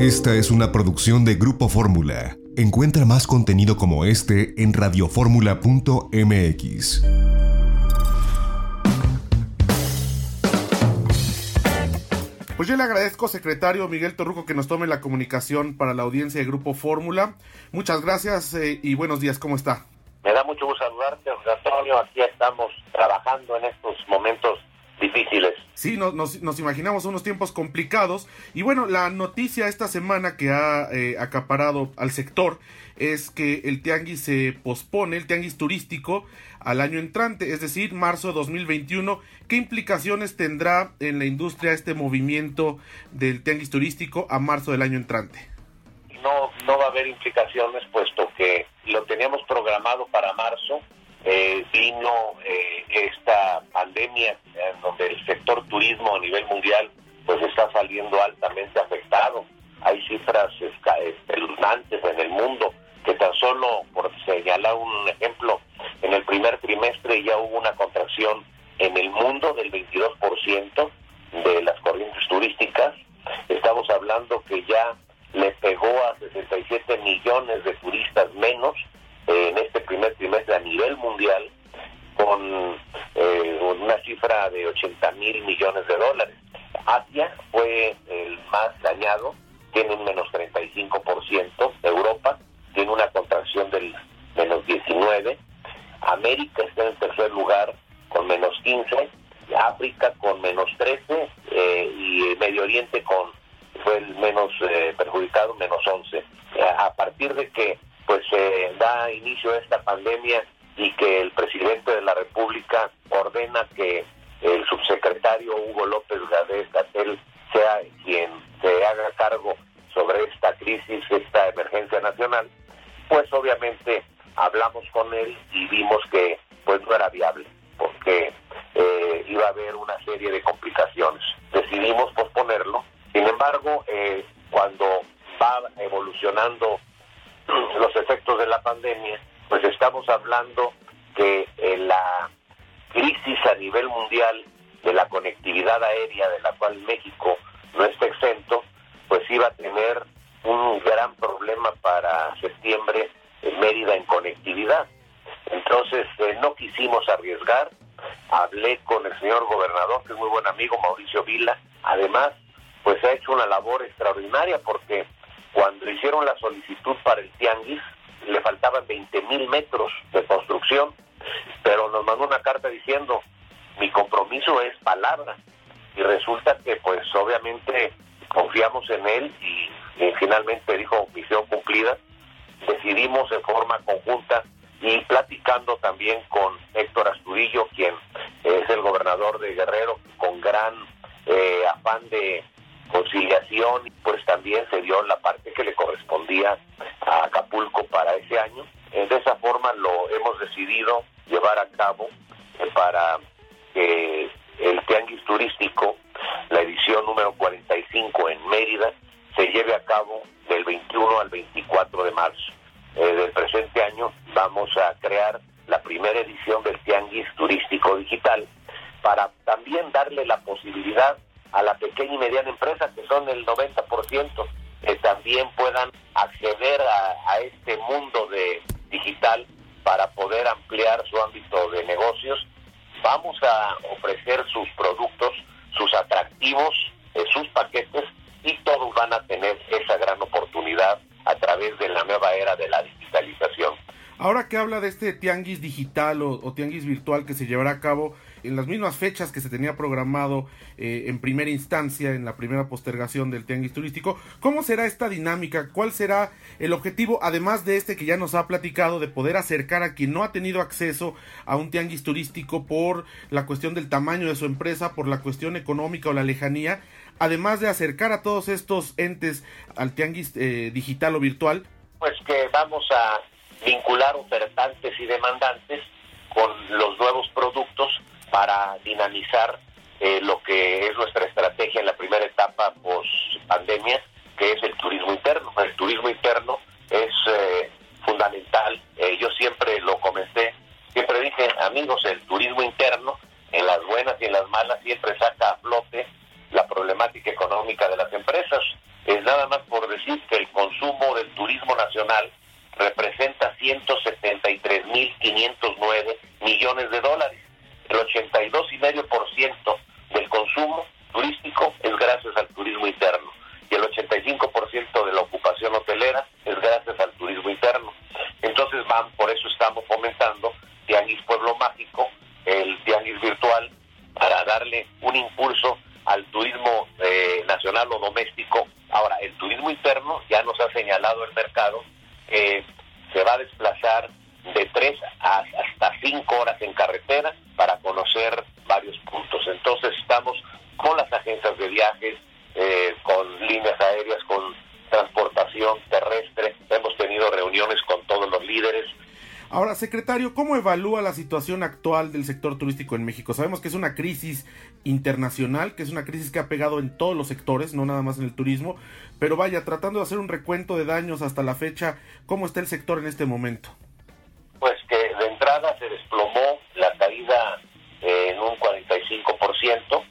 Esta es una producción de Grupo Fórmula. Encuentra más contenido como este en radioformula.mx. Pues yo le agradezco, secretario Miguel Torruco, que nos tome la comunicación para la audiencia de Grupo Fórmula. Muchas gracias eh, y buenos días, ¿cómo está? Me da mucho gusto saludarte, Antonio. Aquí estamos trabajando en estos momentos difíciles. Sí, nos, imaginamos unos tiempos complicados. Y bueno, la noticia esta semana que ha eh, acaparado al sector es que el tianguis se pospone, el tianguis turístico, al año entrante, es decir, marzo de 2021. ¿Qué implicaciones tendrá en la industria este movimiento del tianguis turístico a marzo del año entrante? No, no va a haber implicaciones puesto que lo teníamos programado para marzo eh, vino eh, esta pandemia en donde el sector turismo a nivel mundial pues está saliendo altamente afectado. Hay cifras espeluznantes en el mundo que tan solo, por señalar un ejemplo, en el primer trimestre ya hubo una contracción en el mundo del 22% de las corrientes turísticas. Estamos hablando que ya le pegó a 67 millones de turistas menos en este primer trimestre a nivel mundial con eh, una cifra de 80 mil millones de dólares. Asia fue el más dañado, tiene un menos 35%, Europa tiene una contracción del menos 19%, América está en tercer lugar con menos 15%, África con menos 13% eh, y Medio Oriente con fue el menos eh, perjudicado, menos 11%. A partir de que da inicio a esta pandemia y que el presidente de la República ordena que el subsecretario Hugo López Gatel sea quien se haga cargo sobre esta crisis, esta emergencia nacional, pues obviamente hablamos con él y vimos que pues no era viable, a nivel mundial de la conectividad aérea, de la cual México no está exento, pues iba a tener un gran problema para septiembre en Mérida en conectividad. Entonces eh, no quisimos arriesgar, hablé con el señor gobernador, que es muy buen amigo, Mauricio Vila, además pues ha hecho una labor extraordinaria porque cuando hicieron la solicitud para el Tianguis, le faltaban 20 mil metros de construcción, pero nos mandó una carta diciendo, mi compromiso es palabra. Y resulta que pues obviamente confiamos en él y, finalmente dijo misión cumplida. Decidimos en forma conjunta y platicando también con Héctor Astudillo, quien es el gobernador de Guerrero, con gran eh, afán de conciliación, pues también se dio la parte que le correspondía a Acapulco para ese año. De esa forma lo hemos decidido llevar a cabo eh, para que el Tianguis Turístico, la edición número 45 en Mérida, se lleve a cabo del 21 al 24 de marzo. Eh, del presente año vamos a crear la primera edición del Tianguis Turístico Digital para también darle la posibilidad a la pequeña y mediana empresa, que son el 90%, que también puedan acceder a, este mundo de digital para poder ampliar su ámbito de negocios. Vamos a ofrecer sus productos, sus atractivos, eh, sus paquetes y todos van a tener esa gran oportunidad a través de la nueva era de la digitalización. Ahora que habla de este tianguis digital o tianguis virtual que se llevará a cabo en las mismas fechas que se tenía programado eh, en primera instancia, en la primera postergación del tianguis turístico. ¿Cómo será esta dinámica? ¿Cuál será el objetivo, además de este que ya nos ha platicado, de poder acercar a quien no ha tenido acceso a un tianguis turístico por la cuestión del tamaño de su empresa, por la cuestión económica o la lejanía, además de acercar a todos estos entes al tianguis eh, digital o virtual? Pues que vamos a vincular ofertantes y demandantes con los nuevos productos para dinamizar eh, lo que es nuestra estrategia en la primera etapa post pandemia, que es el turismo interno. El turismo interno es eh, fundamental. Eh, yo siempre lo comenté, siempre dije, amigos, el turismo interno, en las buenas y en las malas, siempre saca a flote la problemática económica de las empresas. Es nada más por nacional representa 173.509 millones de dólares. El 82,5% del consumo turístico es gracias al turismo interno y el 85% de la ocupación hotelera es gracias al turismo interno. Entonces, van, por eso estamos fomentando Tianguis Pueblo Mágico, el Tianguis Virtual, para darle un impulso al turismo eh, nacional o doméstico. Ahora, el turismo interno ya nos ha señalado el mercado que se va a desplazar de tres a hasta cinco horas en carretera para conocer varios puntos. Entonces estamos con las agencias de viajes, eh, con líneas aéreas, con transportación terrestre. Hemos tenido reuniones con todos los líderes Ahora, ¿cómo evalúa la situación actual del sector turístico en México? Sabemos que es una crisis internacional, que es una crisis que ha pegado en todos los sectores, no nada más en el turismo, pero vaya, tratando de hacer un recuento de daños hasta la fecha, ¿cómo está el sector en este momento? Pues que de entrada se desplomó la caída eh, en un 45%,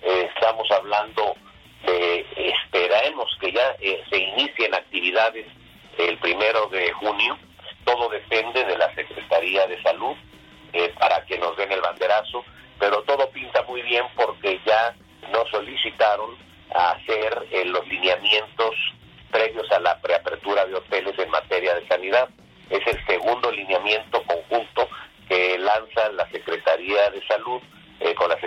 eh, estamos hablando de, esperemos que ya eh, se inicien actividades el primero de junio, todo depende de la Secretaría de Salud eh, para que nos den el banderazo, pero todo pinta muy bien porque ya nos solicitaron hacer eh, los lineamientos previos a la preapertura de hoteles en materia de sanidad. Es el segundo lineamiento conjunto que lanza la Secretaría de Salud eh, con la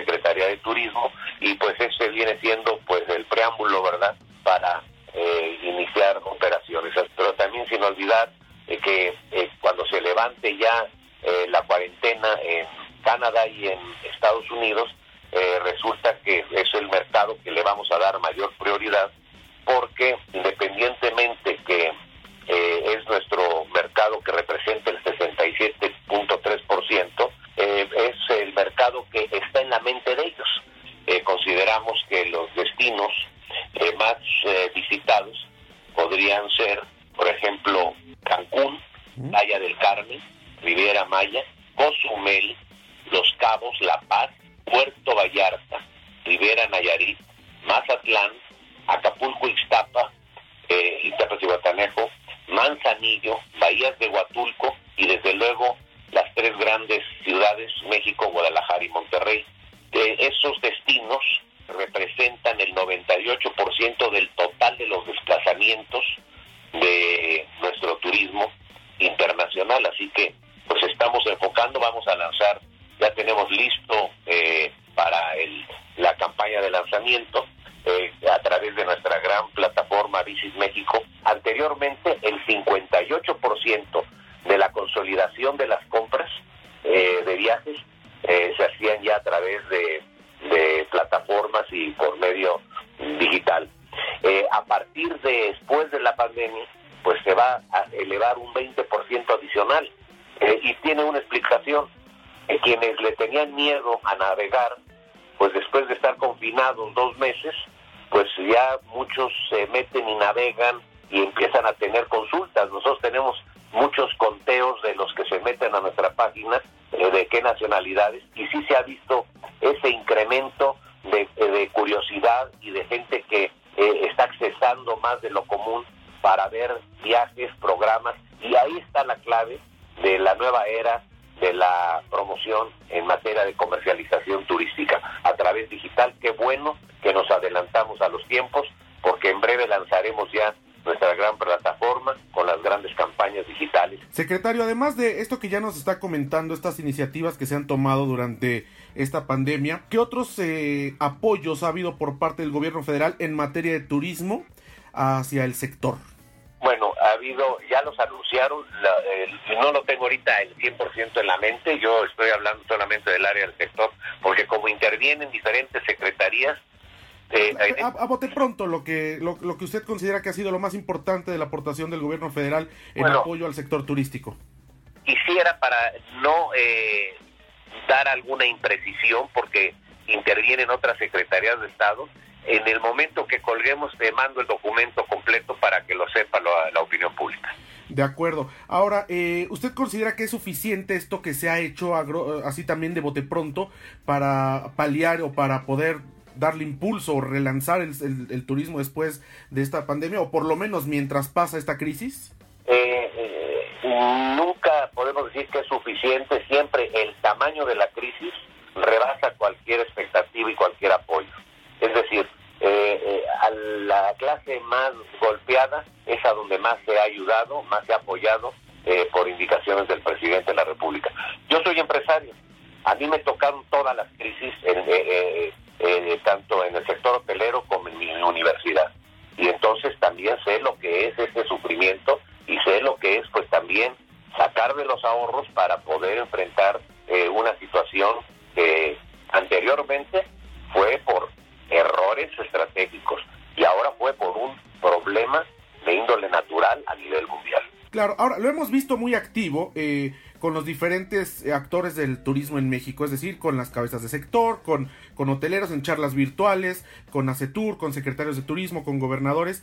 que está en la mente de los Eh, y tiene una explicación. Eh, quienes le tenían miedo a navegar, pues después de estar confinados dos meses, pues ya muchos se meten y navegan y empiezan a tener consultas. Nosotros tenemos muchos conteos de los que se meten a nuestra página, de qué nacionalidades, y sí se ha visto ese incremento de, de curiosidad y de gente que eh, está accesando más de lo común para ver viajes, programas, y ahí está la clave de la nueva era de la promoción en materia de comercialización turística a través digital. Qué bueno que nos adelantamos a los tiempos, porque en breve lanzaremos ya nuestra gran plataforma con las grandes campañas digitales. Secretario, además de esto que ya nos está comentando, estas iniciativas que se han tomado durante esta pandemia, ¿qué otros eh, apoyos ha habido por parte del gobierno federal en materia de turismo hacia el sector? Habido, ya los anunciaron, no lo tengo ahorita el 100% en la mente, yo estoy hablando solamente del área del sector, porque como intervienen diferentes secretarías, eh, a, bote pronto, lo que, lo, que usted considera que ha sido lo más importante de la aportación del gobierno federal en apoyo al sector turístico. Quisiera para no eh, dar alguna imprecisión, porque intervienen otras secretarías de Estado, en el momento que colguemos te mando el documento completo para que lo sepa la, opinión pública. De acuerdo. Ahora, eh, ¿usted considera que es suficiente esto que se ha hecho así también de bote pronto para paliar o para poder darle impulso o relanzar el, turismo después de esta pandemia o por lo menos mientras pasa esta crisis? eh, nunca podemos decir que es suficiente, siempre el tamaño de la crisis rebasa cualquier expectativa y cualquier apoyo. Es decir, a la clase más golpeada es a donde más se ha ayudado, más se ha apoyado por indicaciones del presidente de la República. Yo soy empresario, a mí me tocaron todas las crisis, tanto en el sector hotelero como en mi universidad. Y entonces también sé lo que es ese sufrimiento y sé lo que es pues también sacar de los ahorros para poder enfrentar eh, una situación que anteriormente fue por errores estratégicos y ahora fue por un problema de índole natural a nivel mundial. Claro, ahora lo hemos visto muy activo. Eh, con los diferentes eh, actores del turismo en México, es decir, con las cabezas de sector, con, con hoteleros en charlas virtuales, con ACETUR, con secretarios de turismo, con gobernadores.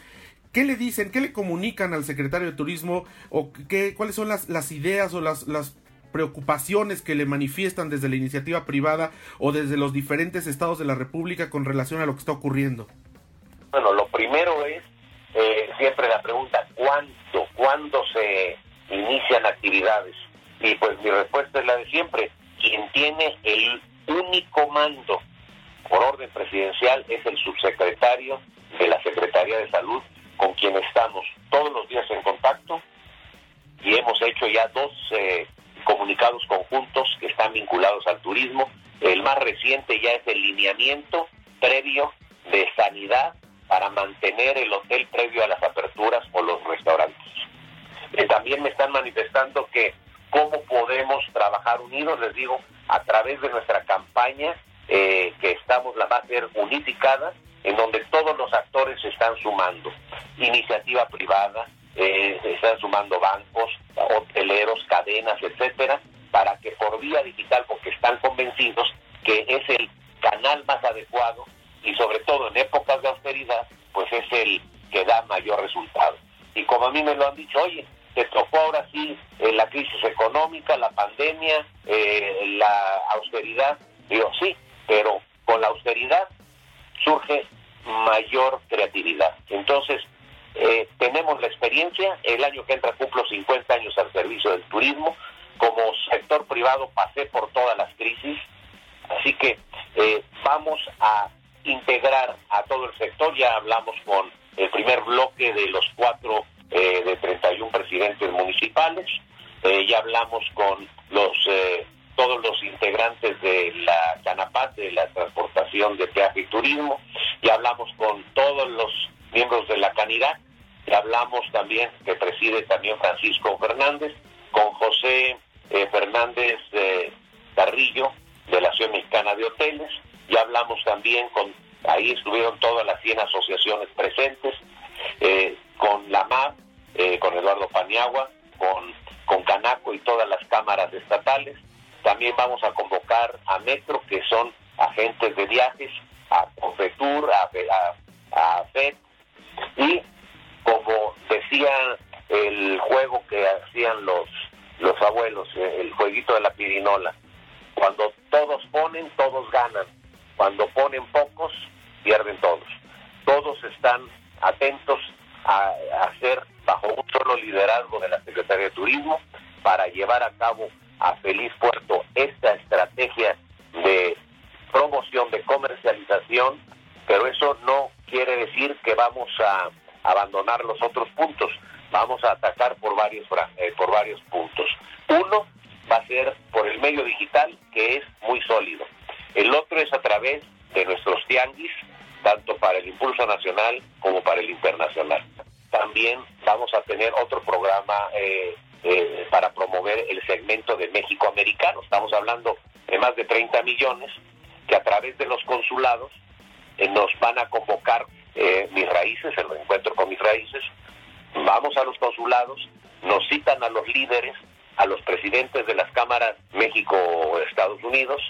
¿Qué le dicen, qué le comunican al secretario de turismo o qué, cuáles son las, las ideas o las, las preocupaciones que le manifiestan desde la iniciativa privada o desde los diferentes estados de la República con relación a lo que está ocurriendo? Bueno, lo primero es eh, siempre la pregunta, ¿cuándo? ¿Cuándo se inician actividades? Y pues mi respuesta es la de siempre. Quien tiene el único mando por orden presidencial es el subsecretario de la Secretaría de Salud, con quien estamos todos los días en contacto y hemos hecho ya dos eh, comunicados conjuntos que están vinculados al turismo. El más reciente ya es el lineamiento previo de sanidad para mantener el hotel previo a las aperturas o los restaurantes. Eh, también me están manifestando que cómo podemos trabajar unidos, les digo, a través de nuestra campaña, eh, que estamos, la va a ser unificada, en donde todos los actores se están sumando, iniciativa privada, eh, están sumando bancos, hoteleros, cadenas, etcétera, para que por vía digital, porque están convencidos que es el canal más adecuado y sobre todo en épocas de austeridad, pues es el que da mayor resultado. Y como a mí me lo han dicho, oye, te tocó ahora sí eh, la crisis económica, la pandemia, eh, la austeridad. Digo, sí, pero con la austeridad surge mayor creatividad. Entonces, eh, tenemos la experiencia, el año que entra cumplo 50 años al servicio del turismo, como sector privado pasé por todas las crisis, así que vamos a integrar a todo el sector, ya hablamos con el primer bloque de los cuatro eh, de 31 presidentes municipales. Eh, ya hablamos con los eh, todos los integrantes de la Canapat, de la transportación de peaje y turismo. Ya hablamos con todos los miembros de la Canidad. Ya hablamos también, que preside también Francisco Fernández, con José Fernández Carrillo, de la Ciudad Mexicana de Hoteles. Ya hablamos también con, ahí estuvieron todas las 100 asociaciones presentes, con la MAP, eh, con Eduardo Paniagua, con, con Canaco y todas las cámaras estatales. También vamos a convocar a Metro, que son agentes de viajes, a Confetur, a, a, FED, y como decía el juego que hacían los, los abuelos, eh, el jueguito de la pirinola, cuando todos ponen, todos ganan. Cuando ponen pocos, pierden todos. Todos están atentos a hacer bajo un solo liderazgo de la Secretaría de Turismo para llevar a cabo a Feliz Puerto esta estrategia de promoción, de comercialización, pero eso no quiere decir que vamos a abandonar los otros puntos, vamos a atacar por varios, eh, por varios puntos. Uno va a ser por el medio digital, que es muy sólido. El otro es a través de nuestros tianguis, tanto para el impulso nacional como para el internacional también vamos a tener otro programa eh, eh, para promover el segmento de México americano. Estamos hablando de más de 30 millones que a través de los consulados nos van a convocar mis raíces, el encuentro con mis raíces. Vamos a los consulados, nos citan a los líderes, a los presidentes de las cámaras México-Estados Unidos,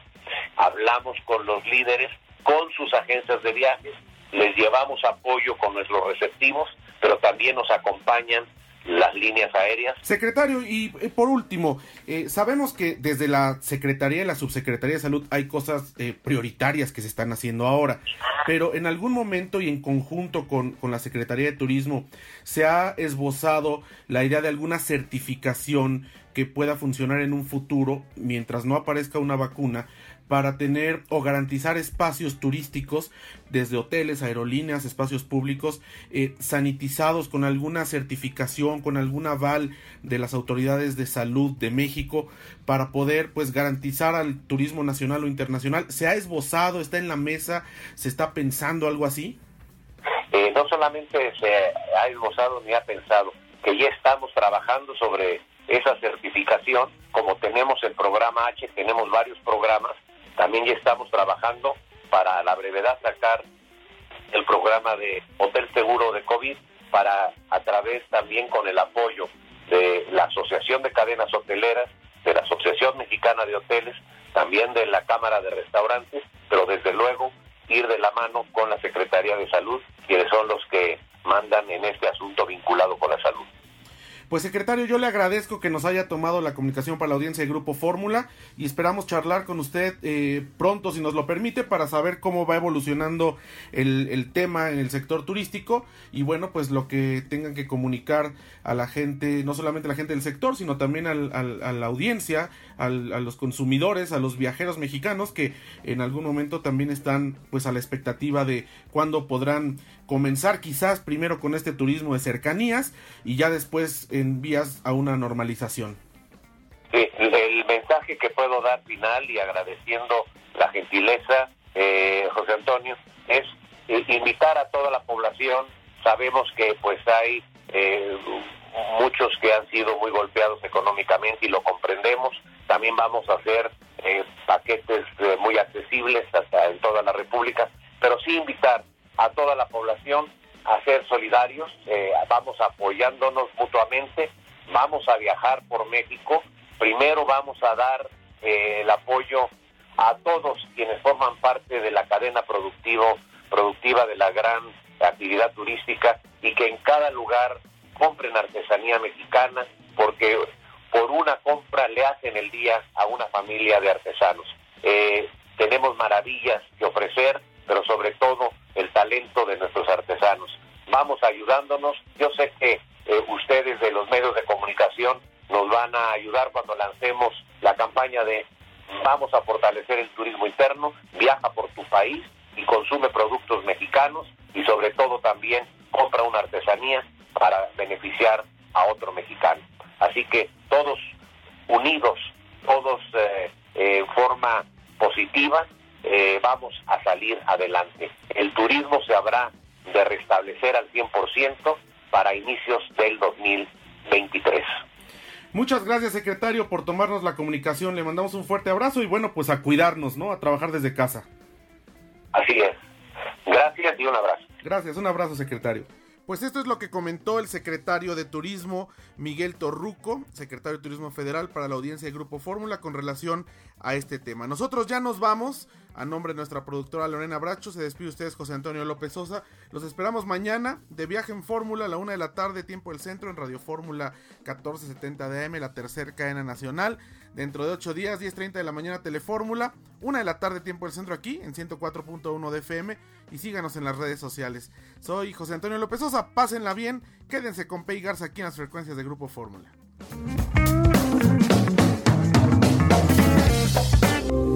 hablamos con los líderes, con sus agencias de viajes, les llevamos apoyo con nuestros receptivos pero también nos acompañan las líneas aéreas. Secretario, y eh, por último, eh, sabemos que desde la Secretaría y la Subsecretaría de Salud hay cosas eh, prioritarias que se están haciendo ahora. Pero en algún momento y en conjunto con, con la Secretaría de Turismo se ha esbozado la idea de alguna certificación que pueda funcionar en un futuro mientras no aparezca una vacuna para tener o garantizar espacios turísticos desde hoteles, aerolíneas, espacios públicos eh, sanitizados con alguna certificación, con algún aval de las autoridades de salud de México para poder pues garantizar al turismo nacional o internacional. ¿Se ha esbozado, está en la mesa, se está pensando algo así? Eh, no solamente se ha esbozado ni ha pensado, que ya estamos trabajando sobre esa certificación, como tenemos el programa H, tenemos varios programas, también ya estamos trabajando para a la brevedad sacar el programa de Hotel Seguro de COVID para a través también con el apoyo de la Asociación de Cadenas Hoteleras, de la Asociación Mexicana de Hoteles, también de la Cámara de Restaurantes, pero desde luego ir de la mano con la Secretaría de Salud, quienes son los que mandan en este asunto vinculado con la salud. Pues secretario, yo le agradezco que nos haya tomado la comunicación para la audiencia de Grupo Fórmula y esperamos charlar con usted eh, pronto, si nos lo permite, para saber cómo va evolucionando el, tema en el sector turístico y bueno, pues lo que tengan que comunicar a la gente, no solamente a la gente del sector, sino también al, a la audiencia, a los consumidores, a los viajeros mexicanos que en algún momento también están pues a la expectativa de cuándo podrán comenzar quizás primero con este turismo de cercanías y ya después en vías a una normalización. el mensaje que puedo dar final y agradeciendo la gentileza, eh, José Antonio, es eh, invitar a toda la población. Sabemos que pues hay eh, muchos que han sido muy golpeados económicamente y lo comprendemos. También vamos a hacer paquetes muy accesibles hasta en toda la República, pero sí invitar a toda la población a ser solidarios, eh, vamos apoyándonos mutuamente, vamos a viajar por México, primero vamos a dar eh, el apoyo a todos quienes forman parte de la cadena productivo, productiva de la gran actividad turística y que en cada lugar compren artesanía mexicana porque por una compra le hacen el día a una familia de artesanos. Eh, tenemos maravillas que ofrecer, pero sobre todo el talento de nuestros artesanos. Vamos ayudándonos. Yo sé que eh, ustedes de los medios de comunicación nos van a ayudar cuando lancemos la campaña de vamos a fortalecer el turismo interno, viaja por tu país y consume productos mexicanos y sobre todo también compra una artesanía para beneficiar a otro mexicano. Así que todos unidos, todos eh, en forma positiva, eh, vamos a salir adelante. El turismo se habrá de restablecer al 100% para inicios del 2023. Muchas gracias, secretario, por tomarnos la comunicación. Le mandamos un fuerte abrazo y bueno, pues a cuidarnos, ¿no? A trabajar desde casa. Así es. Gracias y un abrazo. Gracias, un abrazo, secretario. Pues esto es lo que comentó el secretario de Turismo Miguel Torruco, secretario de Turismo Federal para la audiencia de Grupo Fórmula con relación a este tema. Nosotros ya nos vamos. A nombre de nuestra productora Lorena Bracho, se despide ustedes José Antonio López Sosa. Los esperamos mañana de viaje en Fórmula a la una de la tarde, tiempo del centro, en Radio Fórmula 1470 DM, la tercera cadena nacional. Dentro de ocho días, 10.30 de la mañana, Telefórmula. Una de la tarde, tiempo del centro aquí, en 104.1 de FM. Y síganos en las redes sociales. Soy José Antonio López Sosa. Pásenla bien. Quédense con Pei Garza aquí en las frecuencias de Grupo Fórmula.